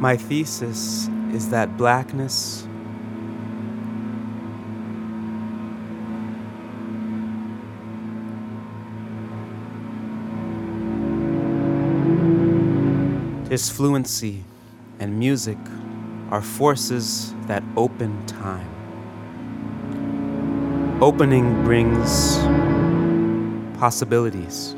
My thesis is that blackness His fluency and music are forces that open time. Opening brings possibilities.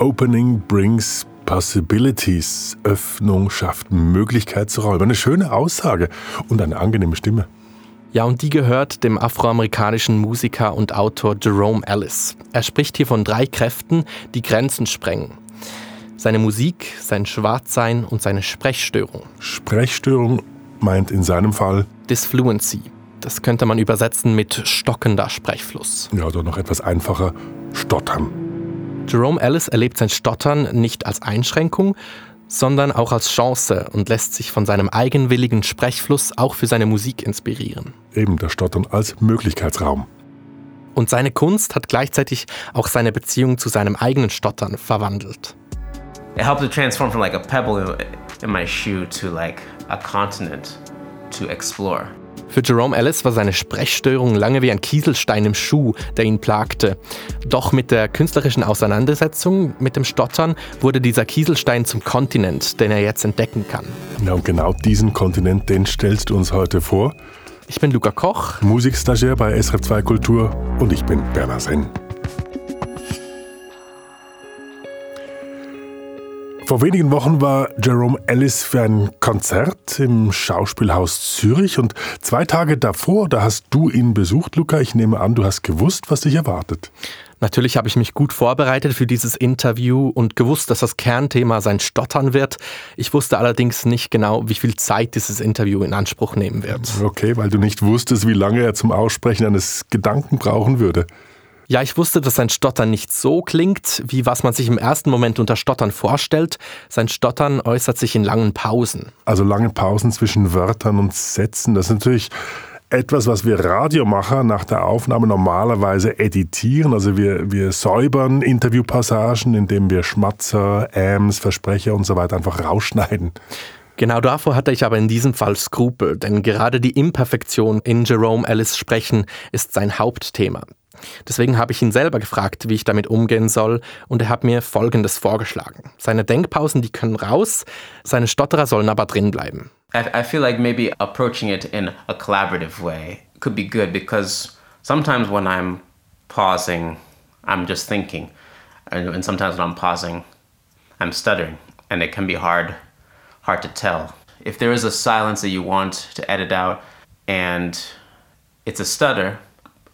Opening brings possibilities. Öffnung schafft Möglichkeitsräume. Eine schöne Aussage und eine angenehme Stimme. Ja, und die gehört dem afroamerikanischen Musiker und Autor Jerome Ellis. Er spricht hier von drei Kräften, die Grenzen sprengen. Seine Musik, sein Schwarzsein und seine Sprechstörung. Sprechstörung meint in seinem Fall Disfluency. Das könnte man übersetzen mit stockender Sprechfluss. Ja, oder noch etwas einfacher, Stottern. Jerome Ellis erlebt sein Stottern nicht als Einschränkung, sondern auch als Chance und lässt sich von seinem eigenwilligen Sprechfluss auch für seine Musik inspirieren. Eben das Stottern als Möglichkeitsraum. Und seine Kunst hat gleichzeitig auch seine Beziehung zu seinem eigenen Stottern verwandelt. It helped to transform from like a pebble in my shoe to like a continent to explore. Für Jerome Ellis war seine Sprechstörung lange wie ein Kieselstein im Schuh, der ihn plagte. Doch mit der künstlerischen Auseinandersetzung mit dem Stottern wurde dieser Kieselstein zum Kontinent, den er jetzt entdecken kann. Ja, und genau diesen Kontinent, den stellst du uns heute vor. Ich bin Luca Koch, Musikstagiaire bei SRF 2 Kultur und ich bin Bernhard Senn. Vor wenigen Wochen war Jerome Ellis für ein Konzert im Schauspielhaus Zürich und zwei Tage davor, da hast du ihn besucht, Luca. Ich nehme an, du hast gewusst, was dich erwartet. Natürlich habe ich mich gut vorbereitet für dieses Interview und gewusst, dass das Kernthema sein Stottern wird. Ich wusste allerdings nicht genau, wie viel Zeit dieses Interview in Anspruch nehmen wird. Okay, weil du nicht wusstest, wie lange er zum Aussprechen eines Gedanken brauchen würde. Ja, ich wusste, dass sein Stottern nicht so klingt, wie was man sich im ersten Moment unter Stottern vorstellt. Sein Stottern äußert sich in langen Pausen. Also lange Pausen zwischen Wörtern und Sätzen, das ist natürlich etwas, was wir Radiomacher nach der Aufnahme normalerweise editieren. Also wir, wir säubern Interviewpassagen, indem wir Schmatzer, Äms, Versprecher und so weiter einfach rausschneiden. Genau davor hatte ich aber in diesem Fall Skrupel, denn gerade die Imperfektion in Jerome Ellis Sprechen ist sein Hauptthema. Deswegen habe ich ihn selber gefragt, wie ich damit umgehen soll, und er hat mir Folgendes vorgeschlagen. Seine Denkpausen, die können raus, seine Stotterer sollen aber drin bleiben. I, I feel like maybe approaching it in a collaborative way could be good because sometimes when I'm pausing, I'm just thinking. And, sometimes when I'm pausing, I'm stuttering. And it can be hard, hard to tell. If there is a silence that you want to edit out and it's a stutter,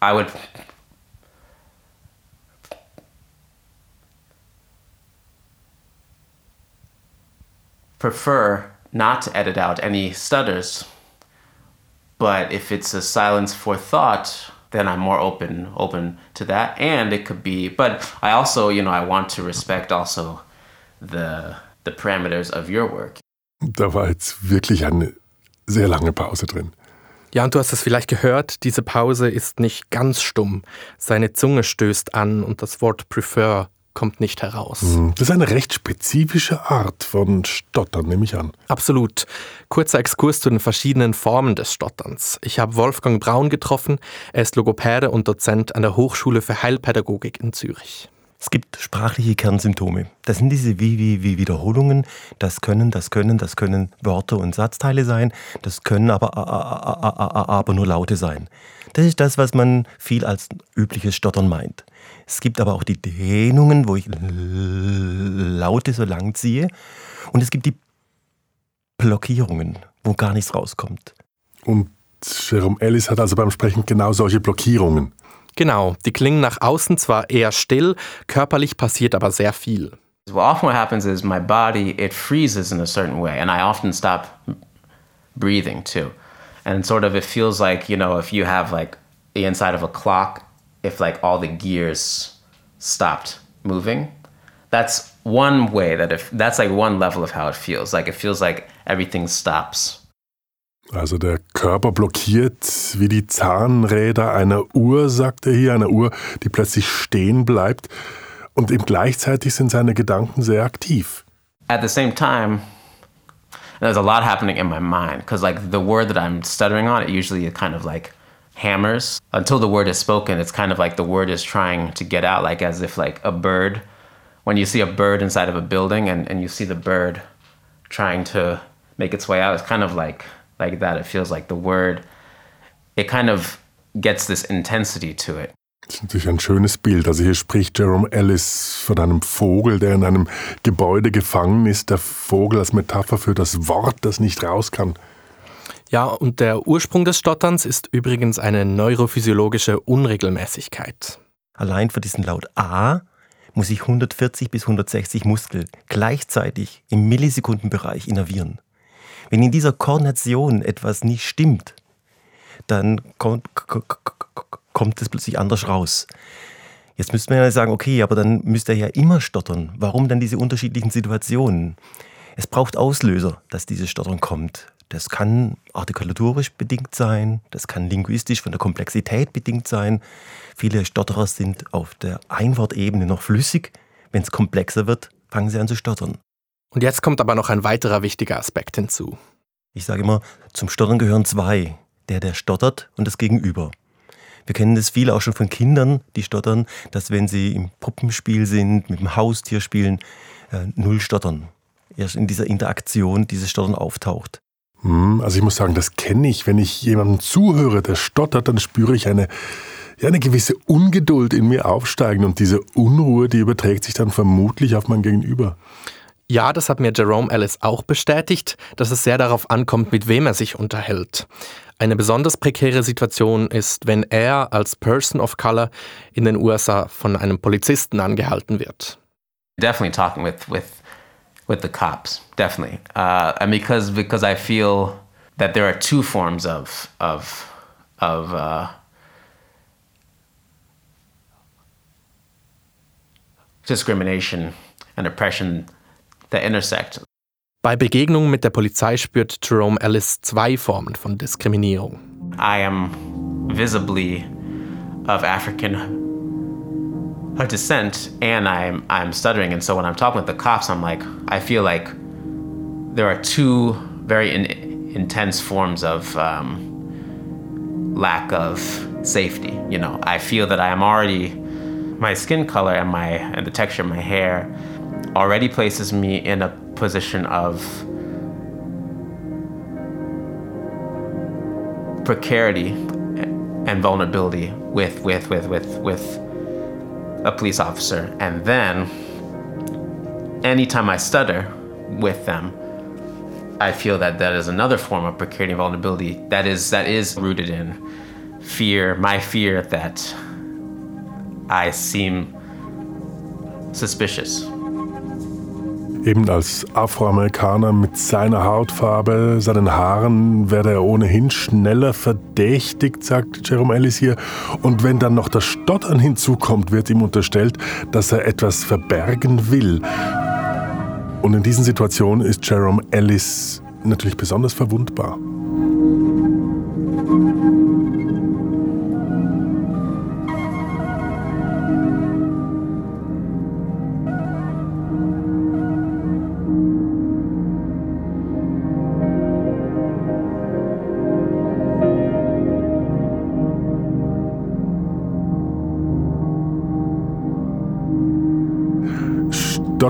I would prefer not to edit out any stutters. But if it's a silence for thought, then I'm more open open to that. And it could be, but I also, you know, I want to respect also the the parameters of your work. Da war jetzt wirklich eine sehr lange Pause drin. Ja, und du hast es vielleicht gehört, diese Pause ist nicht ganz stumm. Seine Zunge stößt an und das Wort prefer kommt nicht heraus. Mhm. Das ist eine recht spezifische Art von Stottern, nehme ich an. Absolut. Kurzer Exkurs zu den verschiedenen Formen des Stotterns. Ich habe Wolfgang Braun getroffen. Er ist Logopäde und Dozent an der Hochschule für Heilpädagogik in Zürich. Es gibt sprachliche Kernsymptome. Das sind diese wie, wie, wie Wiederholungen. Das können, das können, das können Wörter und Satzteile sein. Das können aber, aber nur Laute sein. Das ist das, was man viel als übliches Stottern meint. Es gibt aber auch die Dehnungen, wo ich Laute so lang ziehe. Und es gibt die Blockierungen, wo gar nichts rauskommt. Und Jerome Ellis hat also beim Sprechen genau solche Blockierungen. Genau, die klingen nach außen zwar eher still, körperlich passiert aber sehr viel. Well, often what happens is my body it freezes in a certain way, and I often stop breathing too. And sort of it feels like you know if you have like the inside of a clock if like all the gears stopped moving. That's one way that if that's like one level of how it feels. Like it feels like everything stops. Also der Körper blockiert wie die Zahnräder einer Uhr, sagt er hier, einer Uhr, die plötzlich stehen bleibt. Und eben gleichzeitig sind seine Gedanken sehr aktiv. At the same time, there's a lot happening in my mind because like the word that I'm stuttering on, it usually kind of like hammers until the word is spoken. It's kind of like the word is trying to get out, like as if like a bird. When you see a bird inside of a building and, and you see the bird trying to make its way out, it's kind of like like that. It feels like the word. It kind of gets this intensity to it. Das ist natürlich ein schönes Bild. Also hier spricht Jerome Ellis von einem Vogel, der in einem Gebäude gefangen ist. Der Vogel als Metapher für das Wort, das nicht raus kann. Ja, und der Ursprung des Stotterns ist übrigens eine neurophysiologische Unregelmäßigkeit. Allein für diesen Laut A muss ich 140 bis 160 Muskel gleichzeitig im Millisekundenbereich innervieren. Wenn in dieser Koordination etwas nicht stimmt, dann kommt, kommt es plötzlich anders raus. Jetzt müsste man ja sagen, okay, aber dann müsste er ja immer stottern. Warum dann diese unterschiedlichen Situationen? Es braucht Auslöser, dass dieses Stottern kommt. Das kann artikulatorisch bedingt sein, das kann linguistisch von der Komplexität bedingt sein. Viele Stotterer sind auf der Einwortebene noch flüssig. Wenn es komplexer wird, fangen sie an zu stottern. Und jetzt kommt aber noch ein weiterer wichtiger Aspekt hinzu. Ich sage immer, zum Stottern gehören zwei. Der, der stottert und das Gegenüber. Wir kennen das viele auch schon von Kindern, die stottern, dass wenn sie im Puppenspiel sind, mit dem Haustier spielen, äh, null stottern. Erst in dieser Interaktion dieses Stottern auftaucht. Hm, also ich muss sagen, das kenne ich. Wenn ich jemandem zuhöre, der stottert, dann spüre ich eine, ja, eine gewisse Ungeduld in mir aufsteigen und diese Unruhe, die überträgt sich dann vermutlich auf mein Gegenüber. Ja, das hat mir Jerome Ellis auch bestätigt, dass es sehr darauf ankommt, mit wem er sich unterhält. Eine besonders prekäre Situation ist, wenn er als Person of Color in den USA von einem Polizisten angehalten wird. Definitely talking with with with the cops, definitely, uh, and because because I feel that there are two forms of of of uh, discrimination and oppression that intersect. Bei Begegnungen mit der Polizei spürt Jerome Ellis zwei Formen von Diskriminierung. I am visibly of African descent and I'm I'm stuttering. And so when I'm talking with the cops I'm like I feel like there are two very in, intense forms of um, lack of safety you know. I feel that I am already my skin color and my and the texture of my hair already places me in a position of precarity and vulnerability with with with with with a police officer and then anytime I stutter with them I feel that that is another form of precarity and vulnerability that is that is rooted in fear my fear that I seem suspicious Eben als Afroamerikaner mit seiner Hautfarbe, seinen Haaren werde er ohnehin schneller verdächtigt, sagt Jerome Ellis hier. Und wenn dann noch das Stottern hinzukommt, wird ihm unterstellt, dass er etwas verbergen will. Und in diesen Situationen ist Jerome Ellis natürlich besonders verwundbar.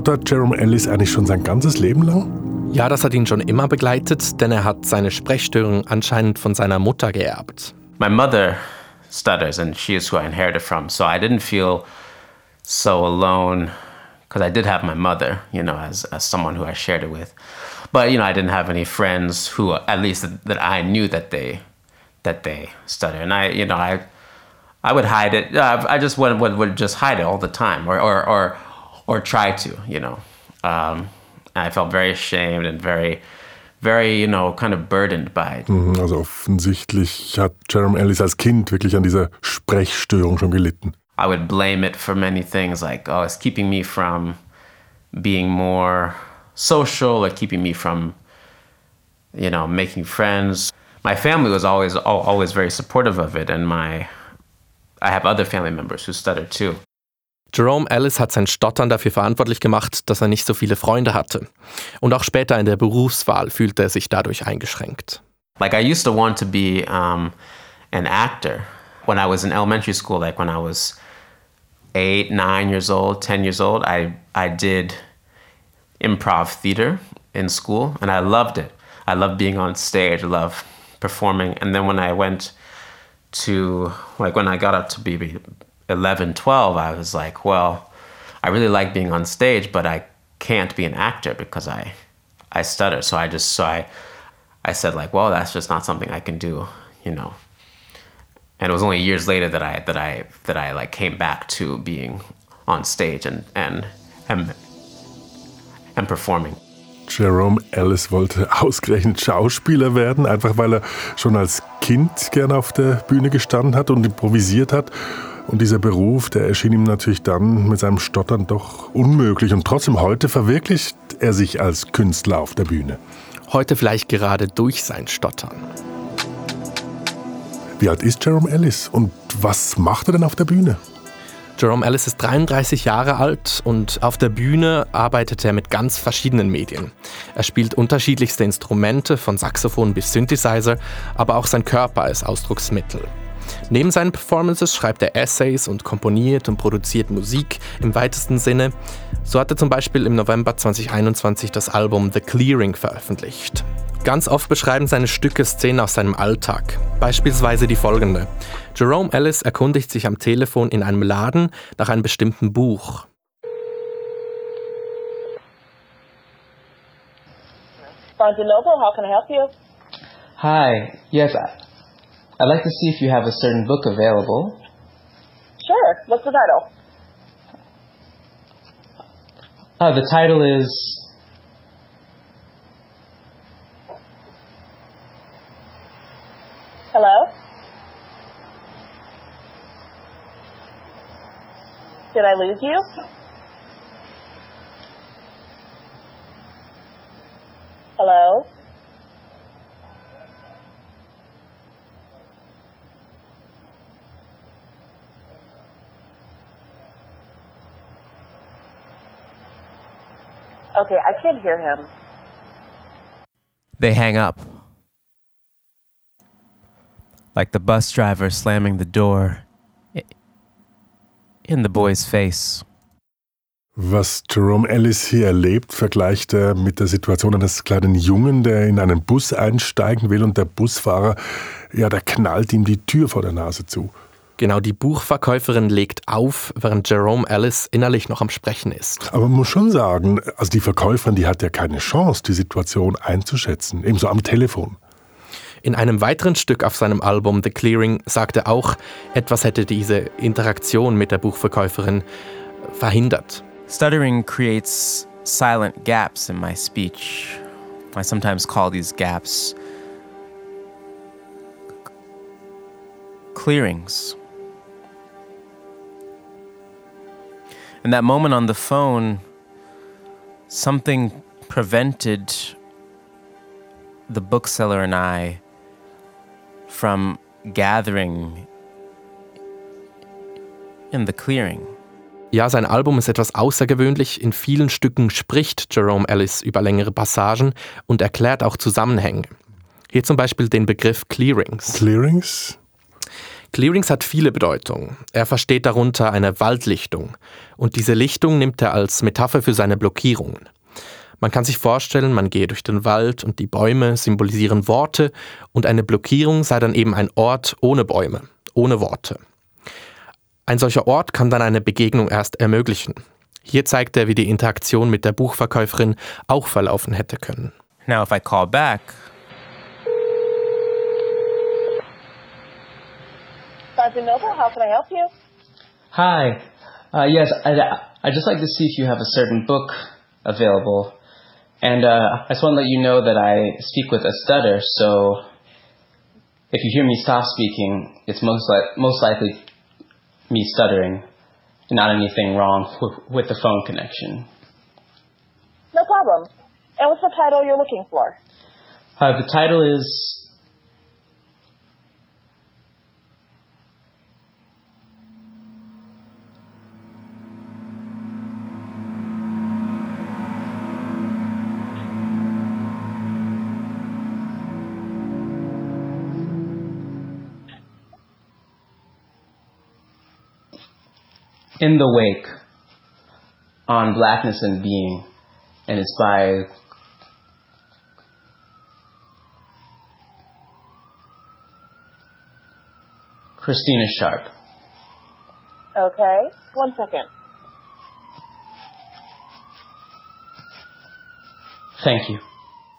Stottert Jerome Ellis eigentlich schon sein ganzes Leben lang? Ja, das hat ihn schon immer begleitet, denn er hat seine Sprechstörung anscheinend von seiner Mutter geerbt. My mother stutters and she is who I inherited from, so I didn't feel so alone because I did have my mother, you know, as, as someone who I shared it with. But, you know, I didn't have any friends who, at least that, that I knew that they, that they stutter. And I, you know, I, I would hide it. Uh, I just would, would, would just hide it all the time or, or, or or try to, you know. Um, I felt very ashamed and very, very, you know, kind of burdened by it. Mhm, also offensichtlich hat Jerome Ellis als Kind wirklich an dieser Sprechstörung schon gelitten. I would blame it for many things like, oh, it's keeping me from being more social or keeping me from, you know, making friends. My family was always always very supportive of it, and my I have other family members who stutter too. Jerome Ellis hat sein Stottern dafür verantwortlich gemacht, dass er nicht so viele Freunde hatte. Und auch später in der Berufswahl fühlte er sich dadurch eingeschränkt. Like I used to want to be um, an actor when I was in elementary school, like when I was eight, nine years old, ten years old. I I did improv theater in school, and I loved it. I loved being on stage. I loved performing. And then when I went to like when I got up to be 11, 12, I was like, well, I really like being on stage, but I can't be an actor because I I stutter. So I just so I I said like, well, that's just not something I can do, you know. And it was only years later that I that I that I like came back to being on stage and and and, and performing. Jerome Ellis wollte ausgerechnet Schauspieler werden, einfach weil er schon als Kind gern auf der Bühne gestanden hat und improvisiert hat. Und dieser Beruf, der erschien ihm natürlich dann mit seinem Stottern doch unmöglich. Und trotzdem heute verwirklicht er sich als Künstler auf der Bühne. Heute vielleicht gerade durch sein Stottern. Wie alt ist Jerome Ellis und was macht er denn auf der Bühne? Jerome Ellis ist 33 Jahre alt und auf der Bühne arbeitet er mit ganz verschiedenen Medien. Er spielt unterschiedlichste Instrumente, von Saxophon bis Synthesizer, aber auch sein Körper ist Ausdrucksmittel. Neben seinen Performances schreibt er Essays und komponiert und produziert Musik im weitesten Sinne. So hat er zum Beispiel im November 2021 das Album The Clearing veröffentlicht. Ganz oft beschreiben seine Stücke Szenen aus seinem Alltag. Beispielsweise die folgende. Jerome Ellis erkundigt sich am Telefon in einem Laden nach einem bestimmten Buch. Barnes Noble, how can I help you? Hi. Yes, I'd like to see if you have a certain book available. Sure. What's the title? Uh, the title is Hello? Did I lose you? Okay, I can't hear him. They hang up. Like the bus driver slamming the door in the boy's face. Was Jerome Ellis hier erlebt, vergleicht er mit der Situation eines kleinen Jungen, der in einen Bus einsteigen will und der Busfahrer, ja, der knallt ihm die Tür vor der Nase zu. Genau, die Buchverkäuferin legt auf, während Jerome Ellis innerlich noch am Sprechen ist. Aber man muss schon sagen, also die Verkäuferin, die hat ja keine Chance, die Situation einzuschätzen, ebenso am Telefon. In einem weiteren Stück auf seinem Album The Clearing sagt er auch, etwas hätte diese Interaktion mit der Buchverkäuferin verhindert. Stuttering creates silent gaps in my speech. I sometimes call these gaps clearings. In that moment on the phone, something prevented the bookseller and I from gathering in the clearing. Ja, sein Album ist etwas außergewöhnlich. In vielen Stücken spricht Jerome Ellis über längere Passagen und erklärt auch Zusammenhänge. Hier zum Beispiel den Begriff Clearings. Clearings? Clearings hat viele Bedeutungen. Er versteht darunter eine Waldlichtung. Und diese Lichtung nimmt er als Metapher für seine Blockierungen. Man kann sich vorstellen, man gehe durch den Wald und die Bäume symbolisieren Worte und eine Blockierung sei dann eben ein Ort ohne Bäume, ohne Worte. Ein solcher Ort kann dann eine Begegnung erst ermöglichen. Hier zeigt er, wie die Interaktion mit der Buchverkäuferin auch verlaufen hätte können. Now, if I call back, Barnes Noble, how can I help you? Hi. Uh, yes, I'd, I'd just like to see if you have a certain book available. And uh, I just want to let you know that I speak with a stutter, so if you hear me stop speaking, it's most, li- most likely me stuttering, not anything wrong w- with the phone connection. No problem. And what's the title you're looking for? Uh, the title is In the Wake on Blackness and Being, and it's by Christina Sharp. Okay. One second. Thank you.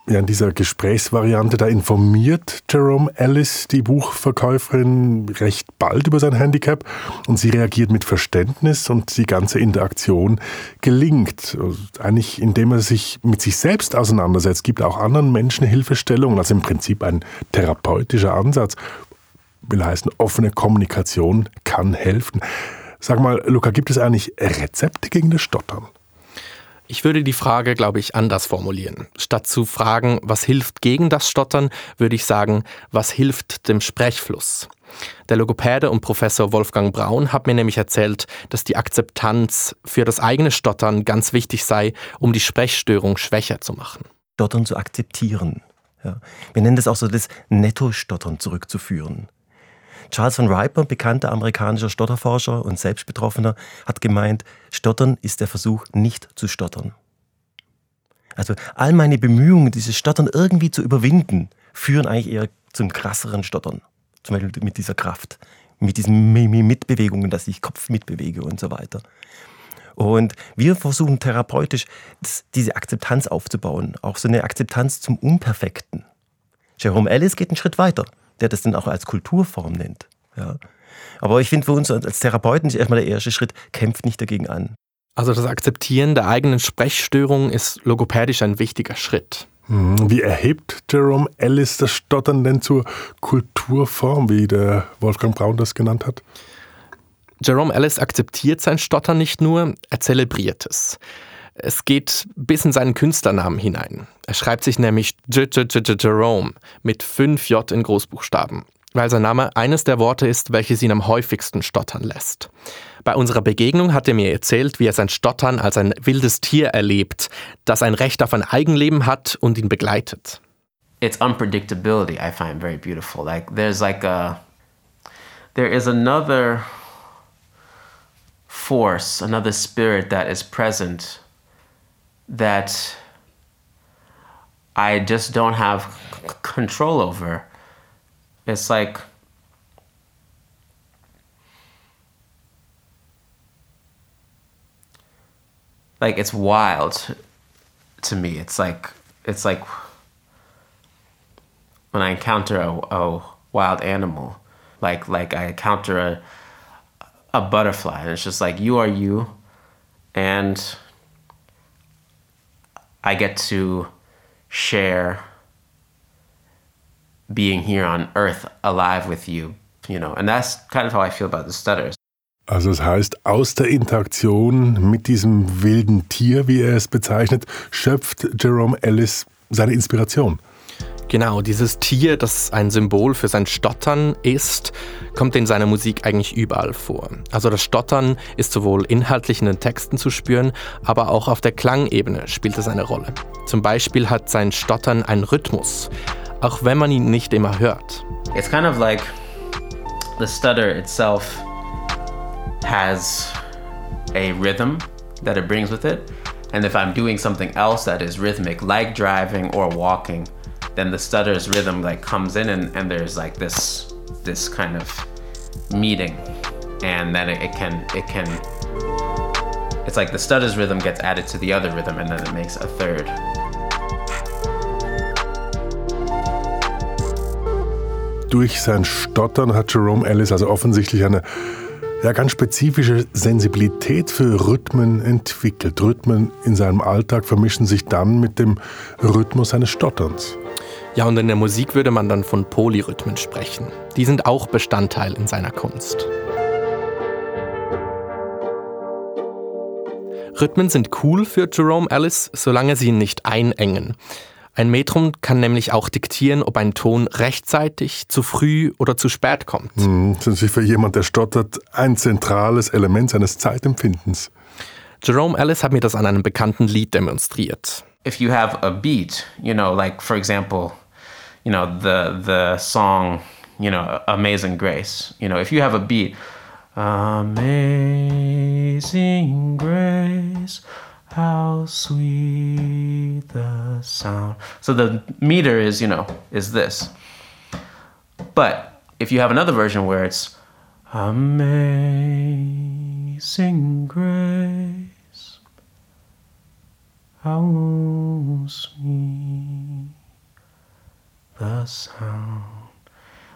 Ja, in dieser Gesprächsvariante, da informiert Jerome Ellis die Buchverkäuferin recht bald über sein Handicap und sie reagiert mit Verständnis und die ganze Interaktion gelingt. Eigentlich indem er sich mit sich selbst auseinandersetzt, gibt auch anderen Menschen Hilfestellungen, also im Prinzip ein therapeutischer Ansatz. Will heißen, offene Kommunikation kann helfen. Sag mal, Luca, gibt es eigentlich Rezepte gegen das Stottern? Ich würde die Frage, glaube ich, anders formulieren. Statt zu fragen, was hilft gegen das Stottern, würde ich sagen, was hilft dem Sprechfluss. Der Logopäde und Professor Wolfgang Braun hat mir nämlich erzählt, dass die Akzeptanz für das eigene Stottern ganz wichtig sei, um die Sprechstörung schwächer zu machen. Stottern zu akzeptieren. Ja. Wir nennen das auch so das Netto-Stottern zurückzuführen. Charles von Riper, bekannter amerikanischer Stotterforscher und Selbstbetroffener, hat gemeint, Stottern ist der Versuch, nicht zu stottern. Also all meine Bemühungen, dieses Stottern irgendwie zu überwinden, führen eigentlich eher zum krasseren Stottern. Zum Beispiel mit dieser Kraft, mit diesen Mitbewegungen, dass ich Kopf mitbewege und so weiter. Und wir versuchen therapeutisch diese Akzeptanz aufzubauen, auch so eine Akzeptanz zum Unperfekten. Jerome Ellis geht einen Schritt weiter der das dann auch als Kulturform nennt. Ja. Aber ich finde für uns als Therapeuten ist erstmal der erste Schritt, kämpft nicht dagegen an. Also das Akzeptieren der eigenen Sprechstörung ist logopädisch ein wichtiger Schritt. Hm, wie erhebt Jerome Ellis das Stottern denn zur Kulturform, wie der Wolfgang Braun das genannt hat? Jerome Ellis akzeptiert sein Stottern nicht nur, er zelebriert es. Es geht bis in seinen Künstlernamen hinein. Er schreibt sich nämlich Jerome mit 5 J in Großbuchstaben, weil sein Name eines der Worte ist, welches ihn am häufigsten stottern lässt. Bei unserer Begegnung hat er mir erzählt, wie er sein Stottern als ein wildes Tier erlebt, das ein Recht auf ein Eigenleben hat und ihn begleitet. Its unpredictability I find very beautiful. Like there's like a there is another force, another spirit that is present that I just don't have c- control over. It's like like it's wild to me. It's like it's like when I encounter a, a wild animal, like like I encounter a a butterfly, and it's just like you are you, and I get to share being here on earth alive with you, you know, and that's kind of how I feel about the stutters. Also das heißt, aus der Interaktion mit diesem wilden Tier, wie er es bezeichnet, schöpft Jerome Ellis seine Inspiration. Genau, dieses Tier, das ein Symbol für sein Stottern ist, kommt in seiner Musik eigentlich überall vor. Also das Stottern ist sowohl inhaltlich in den Texten zu spüren, aber auch auf der Klangebene spielt es eine Rolle. Zum Beispiel hat sein Stottern einen Rhythmus, auch wenn man ihn nicht immer hört. It's kind of like the stutter itself has a rhythm that it brings with it. And if I'm doing something else that is rhythmic, like driving or walking, then the stutter's rhythm like comes in and, and there's like this this kind of meeting and then it, it can it can it's like the stutter's rhythm gets added to the other rhythm and then it makes a third Durch sein Stottern hat Jerome Ellis also offensichtlich eine ja, ganz spezifische Sensibilität für Rhythmen entwickelt. Rhythmen in seinem Alltag vermischen sich dann mit dem Rhythmus seines Stotterns. Ja, und in der Musik würde man dann von Polyrhythmen sprechen. Die sind auch Bestandteil in seiner Kunst. Rhythmen sind cool für Jerome Ellis, solange sie ihn nicht einengen. Ein Metrum kann nämlich auch diktieren, ob ein Ton rechtzeitig, zu früh oder zu spät kommt. Hm, das ist natürlich für jemand, der stottert, ein zentrales Element seines Zeitempfindens. Jerome Ellis hat mir das an einem bekannten Lied demonstriert. if you have a beat you know like for example you know the the song you know amazing grace you know if you have a beat Amazing grace, how sweet the sound. So the meter is, you know, is this. But if you have another version where it's Amazing grace, how sweet the sound.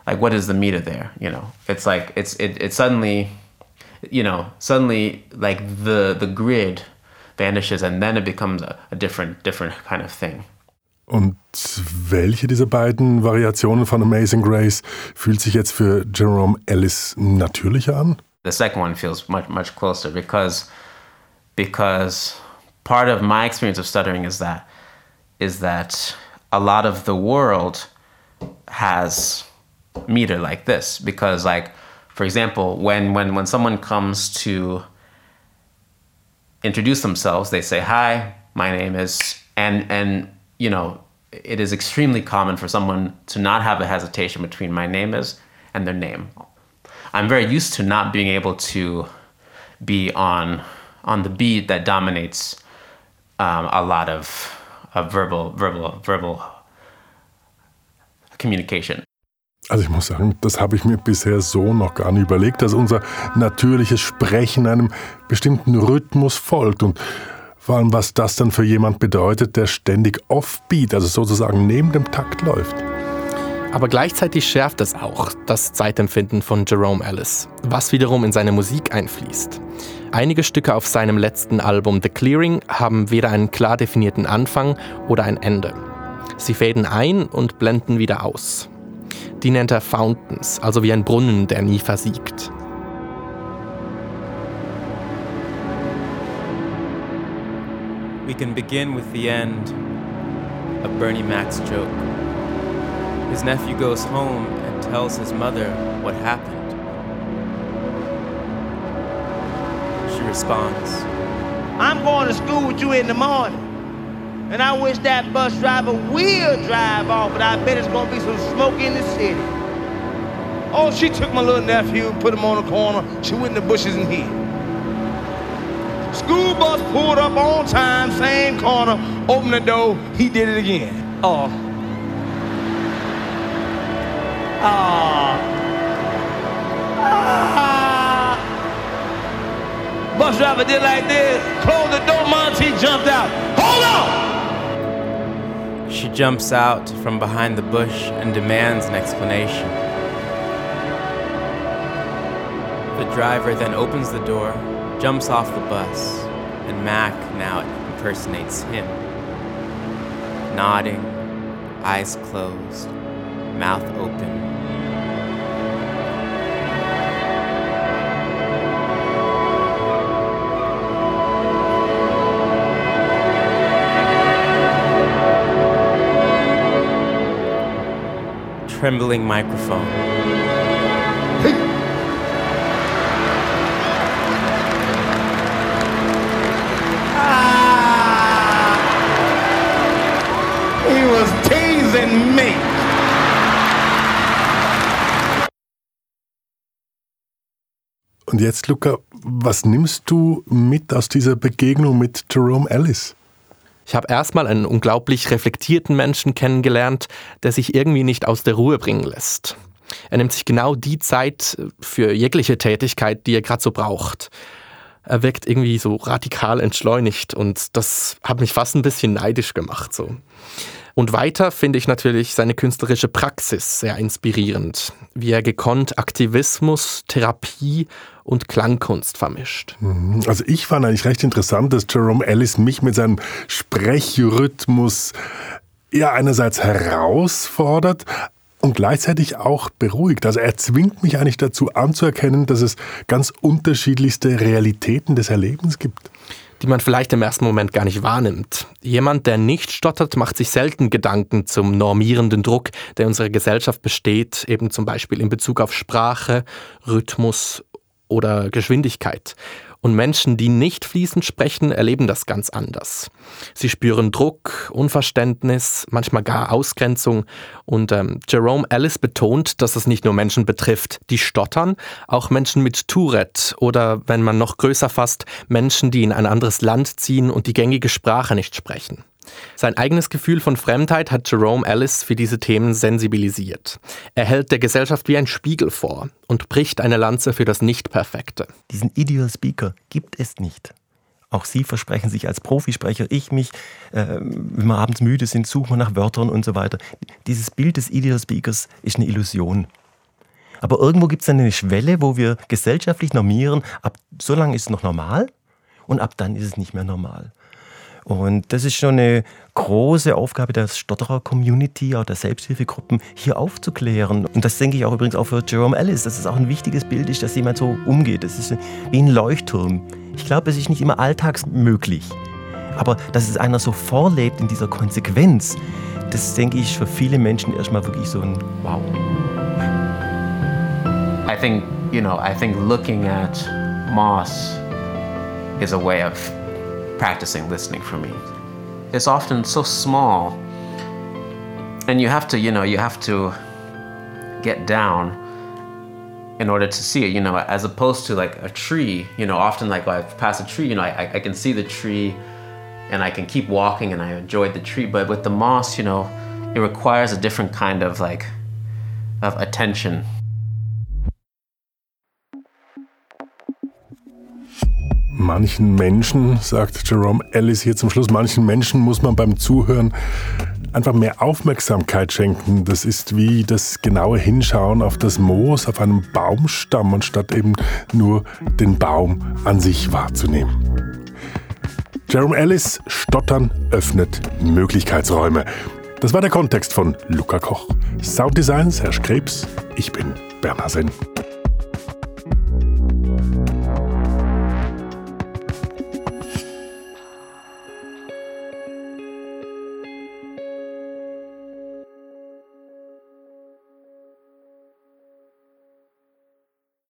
Like, what is the meter there? You know, it's like it's it, it suddenly, you know, suddenly like the the grid vanishes and then it becomes a, a different different kind of thing. Und welche dieser beiden Variationen von Amazing Grace fühlt sich jetzt für Jerome Ellis natürlicher an? The second one feels much much closer because because part of my experience of stuttering is that is that a lot of the world has meter like this because like for example when when when someone comes to introduce themselves they say hi my name is and and you know it is extremely common for someone to not have a hesitation between my name is and their name. I'm very used to not being able to be on on the beat that dominates um, a lot of, of verbal verbal verbal communication Also ich muss sagen, das habe ich mir bisher so noch gar nicht überlegt, dass unser natürliches Sprechen einem bestimmten Rhythmus folgt und vor allem, was das dann für jemand bedeutet, der ständig offbeat, also sozusagen neben dem Takt läuft. Aber gleichzeitig schärft es auch das Zeitempfinden von Jerome Ellis, was wiederum in seine Musik einfließt. Einige Stücke auf seinem letzten Album The Clearing haben weder einen klar definierten Anfang oder ein Ende. Sie fäden ein und blenden wieder aus. Die nennt er Fountains, also wie ein Brunnen, der nie versiegt. We can begin with the end of Bernie Mac's joke. His nephew goes home and tells his mother what happened. She responds, I'm going to school with you in the morning. And I wish that bus driver will drive off, but I bet it's gonna be some smoke in the city. Oh, she took my little nephew, put him on the corner. She went in the bushes and hid. School bus pulled up on time, same corner, opened the door, he did it again. Oh. Ah. Ah. Bus driver did like this, closed the door, Monty jumped out. Hold on! She jumps out from behind the bush and demands an explanation. The driver then opens the door, jumps off the bus, and Mac now impersonates him. Nodding, eyes closed, mouth open. Trembling microphone. He was teasing me. Und jetzt, Luca, was nimmst du mit aus dieser Begegnung mit Jerome Ellis? Ich habe erstmal einen unglaublich reflektierten Menschen kennengelernt, der sich irgendwie nicht aus der Ruhe bringen lässt. Er nimmt sich genau die Zeit für jegliche Tätigkeit, die er gerade so braucht. Er wirkt irgendwie so radikal entschleunigt und das hat mich fast ein bisschen neidisch gemacht. So. Und weiter finde ich natürlich seine künstlerische Praxis sehr inspirierend, wie er gekonnt Aktivismus, Therapie und Klangkunst vermischt. Also ich fand eigentlich recht interessant, dass Jerome Ellis mich mit seinem Sprechrhythmus ja einerseits herausfordert, und gleichzeitig auch beruhigt. Also er zwingt mich eigentlich dazu anzuerkennen, dass es ganz unterschiedlichste Realitäten des Erlebens gibt. Die man vielleicht im ersten Moment gar nicht wahrnimmt. Jemand, der nicht stottert, macht sich selten Gedanken zum normierenden Druck, der in unserer Gesellschaft besteht, eben zum Beispiel in Bezug auf Sprache, Rhythmus oder Geschwindigkeit. Und Menschen, die nicht fließend sprechen, erleben das ganz anders. Sie spüren Druck, Unverständnis, manchmal gar Ausgrenzung. Und ähm, Jerome Ellis betont, dass es nicht nur Menschen betrifft, die stottern, auch Menschen mit Tourette oder, wenn man noch größer fasst, Menschen, die in ein anderes Land ziehen und die gängige Sprache nicht sprechen. Sein eigenes Gefühl von Fremdheit hat Jerome Ellis für diese Themen sensibilisiert. Er hält der Gesellschaft wie ein Spiegel vor und bricht eine Lanze für das Nicht-Perfekte. Diesen Ideal Speaker gibt es nicht. Auch Sie versprechen sich als Profisprecher, ich mich, äh, wenn wir abends müde sind, suchen wir nach Wörtern und so weiter. Dieses Bild des Ideal Speakers ist eine Illusion. Aber irgendwo gibt es eine Schwelle, wo wir gesellschaftlich normieren, ab so lange ist es noch normal und ab dann ist es nicht mehr normal. Und das ist schon eine große Aufgabe der Stotterer-Community, auch der Selbsthilfegruppen, hier aufzuklären. Und das denke ich auch übrigens auch für Jerome Ellis, dass es auch ein wichtiges Bild ist, dass jemand so umgeht. Das ist wie ein Leuchtturm. Ich glaube, es ist nicht immer alltagsmöglich. Aber dass es einer so vorlebt in dieser Konsequenz, das denke ich für viele Menschen erstmal wirklich so ein Wow. I think, you know, I think looking at moss is a way of practicing listening for me. It's often so small, and you have to, you know, you have to get down in order to see it, you know, as opposed to like a tree, you know, often like I pass a tree, you know, I, I can see the tree and I can keep walking and I enjoy the tree. But with the moss, you know, it requires a different kind of like of attention Manchen Menschen, sagt Jerome Ellis hier zum Schluss, manchen Menschen muss man beim Zuhören einfach mehr Aufmerksamkeit schenken. Das ist wie das genaue Hinschauen auf das Moos auf einem Baumstamm, anstatt eben nur den Baum an sich wahrzunehmen. Jerome Ellis, Stottern öffnet Möglichkeitsräume. Das war der Kontext von Luca Koch. Sounddesign Herr Krebs, ich bin Bernhard Senn.